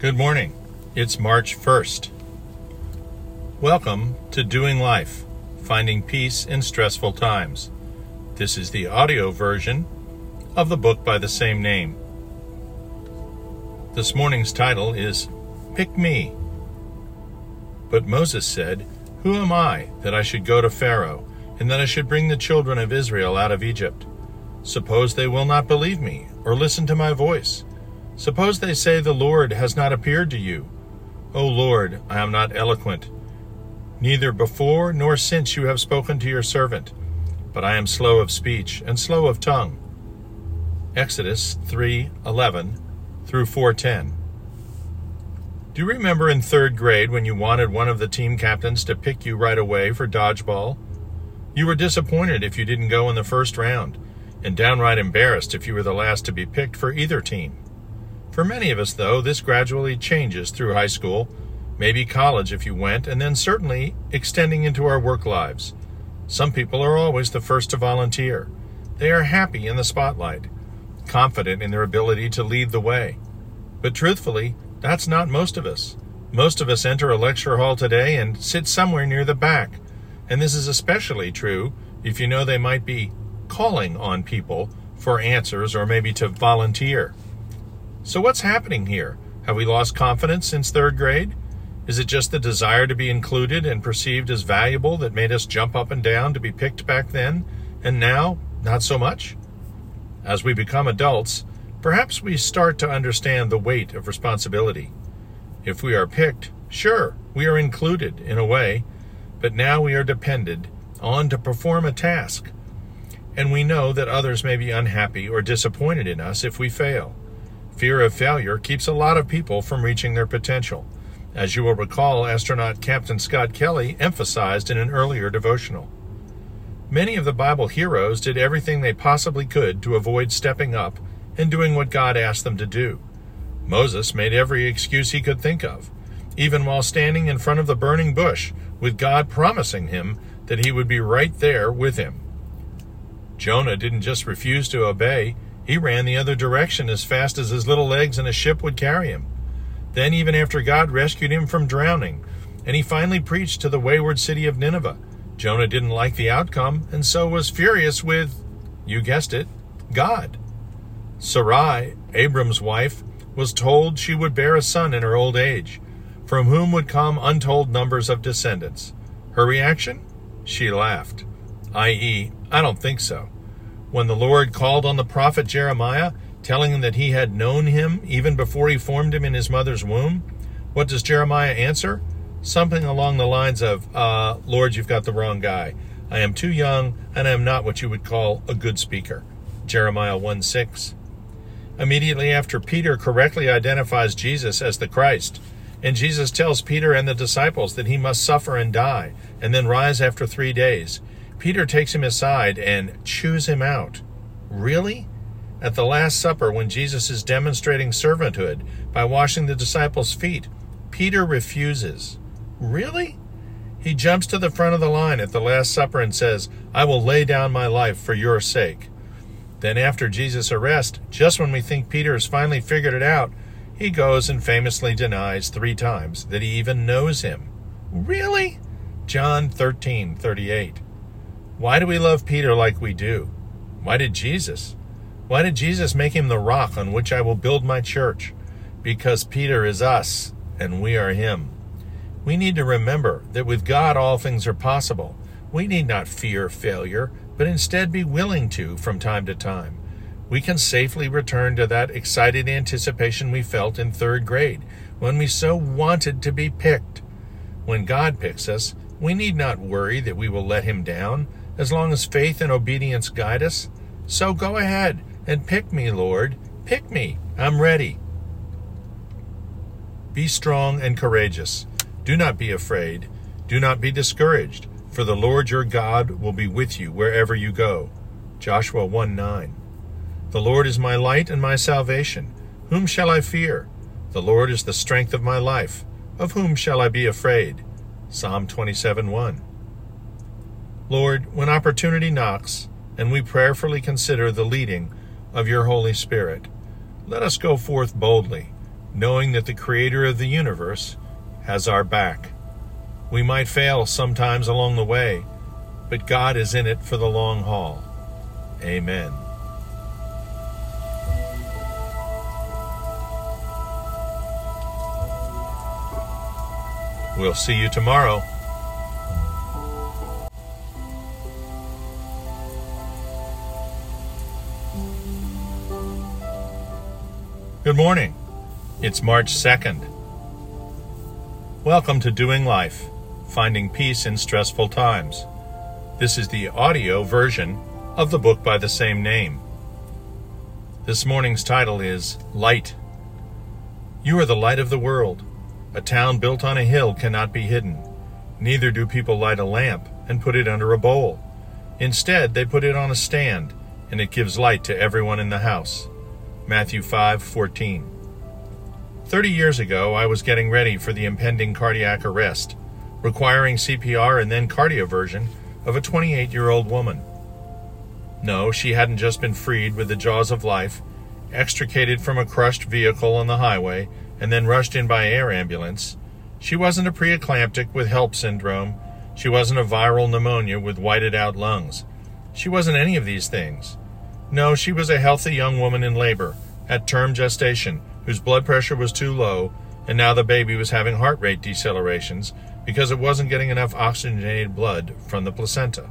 Good morning. It's March 1st. Welcome to Doing Life Finding Peace in Stressful Times. This is the audio version of the book by the same name. This morning's title is Pick Me. But Moses said, Who am I that I should go to Pharaoh, and that I should bring the children of Israel out of Egypt? Suppose they will not believe me, or listen to my voice. Suppose they say, The Lord has not appeared to you. O Lord, I am not eloquent, neither before nor since you have spoken to your servant, but I am slow of speech and slow of tongue. Exodus 3:11 through 4:10. Do you remember in 3rd grade when you wanted one of the team captains to pick you right away for dodgeball? You were disappointed if you didn't go in the first round, and downright embarrassed if you were the last to be picked for either team. For many of us, though, this gradually changes through high school, maybe college if you went, and then certainly extending into our work lives. Some people are always the first to volunteer. They are happy in the spotlight, confident in their ability to lead the way. But truthfully, that's not most of us. Most of us enter a lecture hall today and sit somewhere near the back. And this is especially true if you know they might be calling on people for answers or maybe to volunteer. So, what's happening here? Have we lost confidence since third grade? Is it just the desire to be included and perceived as valuable that made us jump up and down to be picked back then, and now not so much? As we become adults, perhaps we start to understand the weight of responsibility. If we are picked, sure, we are included in a way, but now we are depended on to perform a task. And we know that others may be unhappy or disappointed in us if we fail. Fear of failure keeps a lot of people from reaching their potential, as you will recall astronaut Captain Scott Kelly emphasized in an earlier devotional. Many of the Bible heroes did everything they possibly could to avoid stepping up and doing what God asked them to do. Moses made every excuse he could think of, even while standing in front of the burning bush, with God promising him that he would be right there with him. Jonah didn't just refuse to obey, he ran the other direction as fast as his little legs and a ship would carry him. Then, even after God rescued him from drowning, and he finally preached to the wayward city of Nineveh, Jonah didn't like the outcome and so was furious with, you guessed it, God. Sarai, Abram's wife, was told she would bear a son in her old age, from whom would come untold numbers of descendants. Her reaction? She laughed, i.e., I don't think so when the Lord called on the prophet Jeremiah, telling him that he had known him even before he formed him in his mother's womb, what does Jeremiah answer? Something along the lines of, uh, Lord, you've got the wrong guy. I am too young, and I am not what you would call a good speaker. Jeremiah 1 6. Immediately after, Peter correctly identifies Jesus as the Christ, and Jesus tells Peter and the disciples that he must suffer and die, and then rise after three days. Peter takes him aside and chews him out. Really? At the Last Supper, when Jesus is demonstrating servanthood by washing the disciples' feet, Peter refuses. Really? He jumps to the front of the line at the Last Supper and says, I will lay down my life for your sake. Then, after Jesus' arrest, just when we think Peter has finally figured it out, he goes and famously denies three times that he even knows him. Really? John 13 38. Why do we love Peter like we do? Why did Jesus? Why did Jesus make him the rock on which I will build my church? Because Peter is us and we are him. We need to remember that with God all things are possible. We need not fear failure, but instead be willing to from time to time. We can safely return to that excited anticipation we felt in third grade when we so wanted to be picked. When God picks us, we need not worry that we will let him down as long as faith and obedience guide us. So go ahead and pick me, Lord. Pick me. I'm ready. Be strong and courageous. Do not be afraid. Do not be discouraged, for the Lord your God will be with you wherever you go. Joshua 1 9. The Lord is my light and my salvation. Whom shall I fear? The Lord is the strength of my life. Of whom shall I be afraid? Psalm 27 1. Lord, when opportunity knocks and we prayerfully consider the leading of your Holy Spirit, let us go forth boldly, knowing that the Creator of the universe has our back. We might fail sometimes along the way, but God is in it for the long haul. Amen. We'll see you tomorrow. Good morning. It's March 2nd. Welcome to Doing Life, Finding Peace in Stressful Times. This is the audio version of the book by the same name. This morning's title is Light. You are the light of the world. A town built on a hill cannot be hidden. Neither do people light a lamp and put it under a bowl. Instead, they put it on a stand, and it gives light to everyone in the house. Matthew 5:14. 30 years ago, I was getting ready for the impending cardiac arrest, requiring CPR and then cardioversion of a 28-year-old woman. No, she hadn't just been freed with the jaws of life, extricated from a crushed vehicle on the highway, and then rushed in by air ambulance. She wasn't a preeclamptic with HELLP syndrome. She wasn't a viral pneumonia with whited out lungs. She wasn't any of these things. No, she was a healthy young woman in labor, at term gestation, whose blood pressure was too low, and now the baby was having heart rate decelerations because it wasn't getting enough oxygenated blood from the placenta.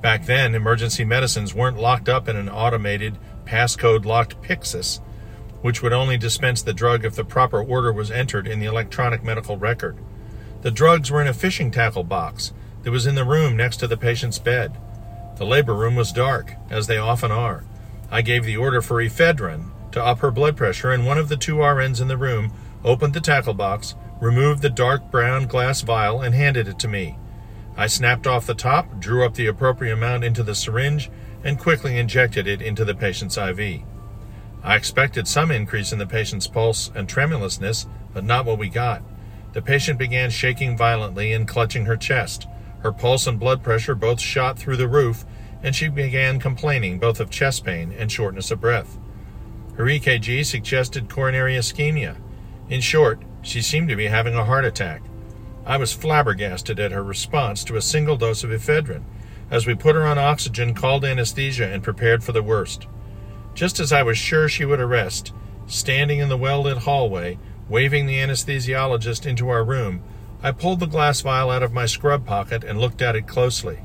Back then, emergency medicines weren't locked up in an automated, passcode locked Pyxis, which would only dispense the drug if the proper order was entered in the electronic medical record. The drugs were in a fishing tackle box that was in the room next to the patient's bed. The labor room was dark, as they often are. I gave the order for ephedrine to up her blood pressure, and one of the two RNs in the room opened the tackle box, removed the dark brown glass vial, and handed it to me. I snapped off the top, drew up the appropriate amount into the syringe, and quickly injected it into the patient's IV. I expected some increase in the patient's pulse and tremulousness, but not what we got. The patient began shaking violently and clutching her chest. Her pulse and blood pressure both shot through the roof, and she began complaining both of chest pain and shortness of breath. Her EKG suggested coronary ischemia. In short, she seemed to be having a heart attack. I was flabbergasted at her response to a single dose of ephedrine as we put her on oxygen, called anesthesia, and prepared for the worst. Just as I was sure she would arrest, standing in the well lit hallway, waving the anesthesiologist into our room, I pulled the glass vial out of my scrub pocket and looked at it closely.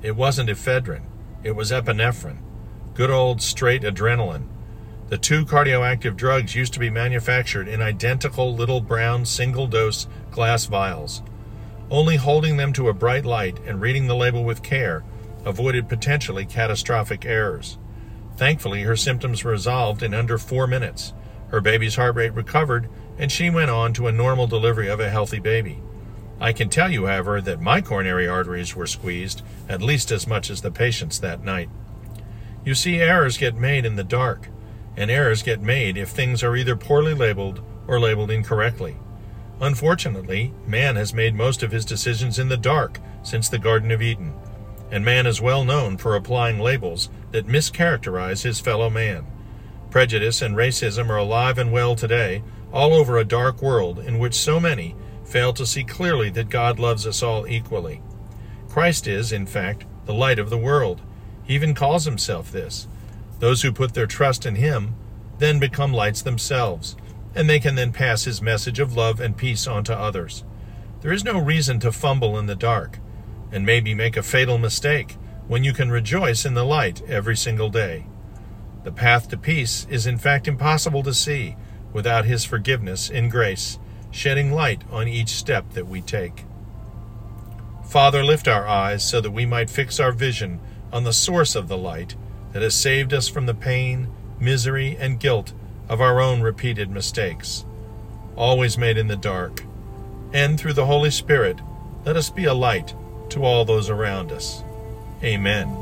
It wasn't ephedrine, it was epinephrine. Good old straight adrenaline. The two cardioactive drugs used to be manufactured in identical little brown single dose glass vials. Only holding them to a bright light and reading the label with care avoided potentially catastrophic errors. Thankfully, her symptoms resolved in under four minutes. Her baby's heart rate recovered, and she went on to a normal delivery of a healthy baby. I can tell you, however, that my coronary arteries were squeezed at least as much as the patient's that night. You see, errors get made in the dark, and errors get made if things are either poorly labeled or labeled incorrectly. Unfortunately, man has made most of his decisions in the dark since the Garden of Eden, and man is well known for applying labels that mischaracterize his fellow man. Prejudice and racism are alive and well today, all over a dark world in which so many fail to see clearly that God loves us all equally. Christ is, in fact, the light of the world. He even calls himself this. Those who put their trust in him then become lights themselves, and they can then pass his message of love and peace on to others. There is no reason to fumble in the dark, and maybe make a fatal mistake when you can rejoice in the light every single day. The path to peace is in fact impossible to see without his forgiveness in grace, shedding light on each step that we take. Father, lift our eyes so that we might fix our vision on the source of the light that has saved us from the pain, misery, and guilt of our own repeated mistakes, always made in the dark. And through the Holy Spirit, let us be a light to all those around us. Amen.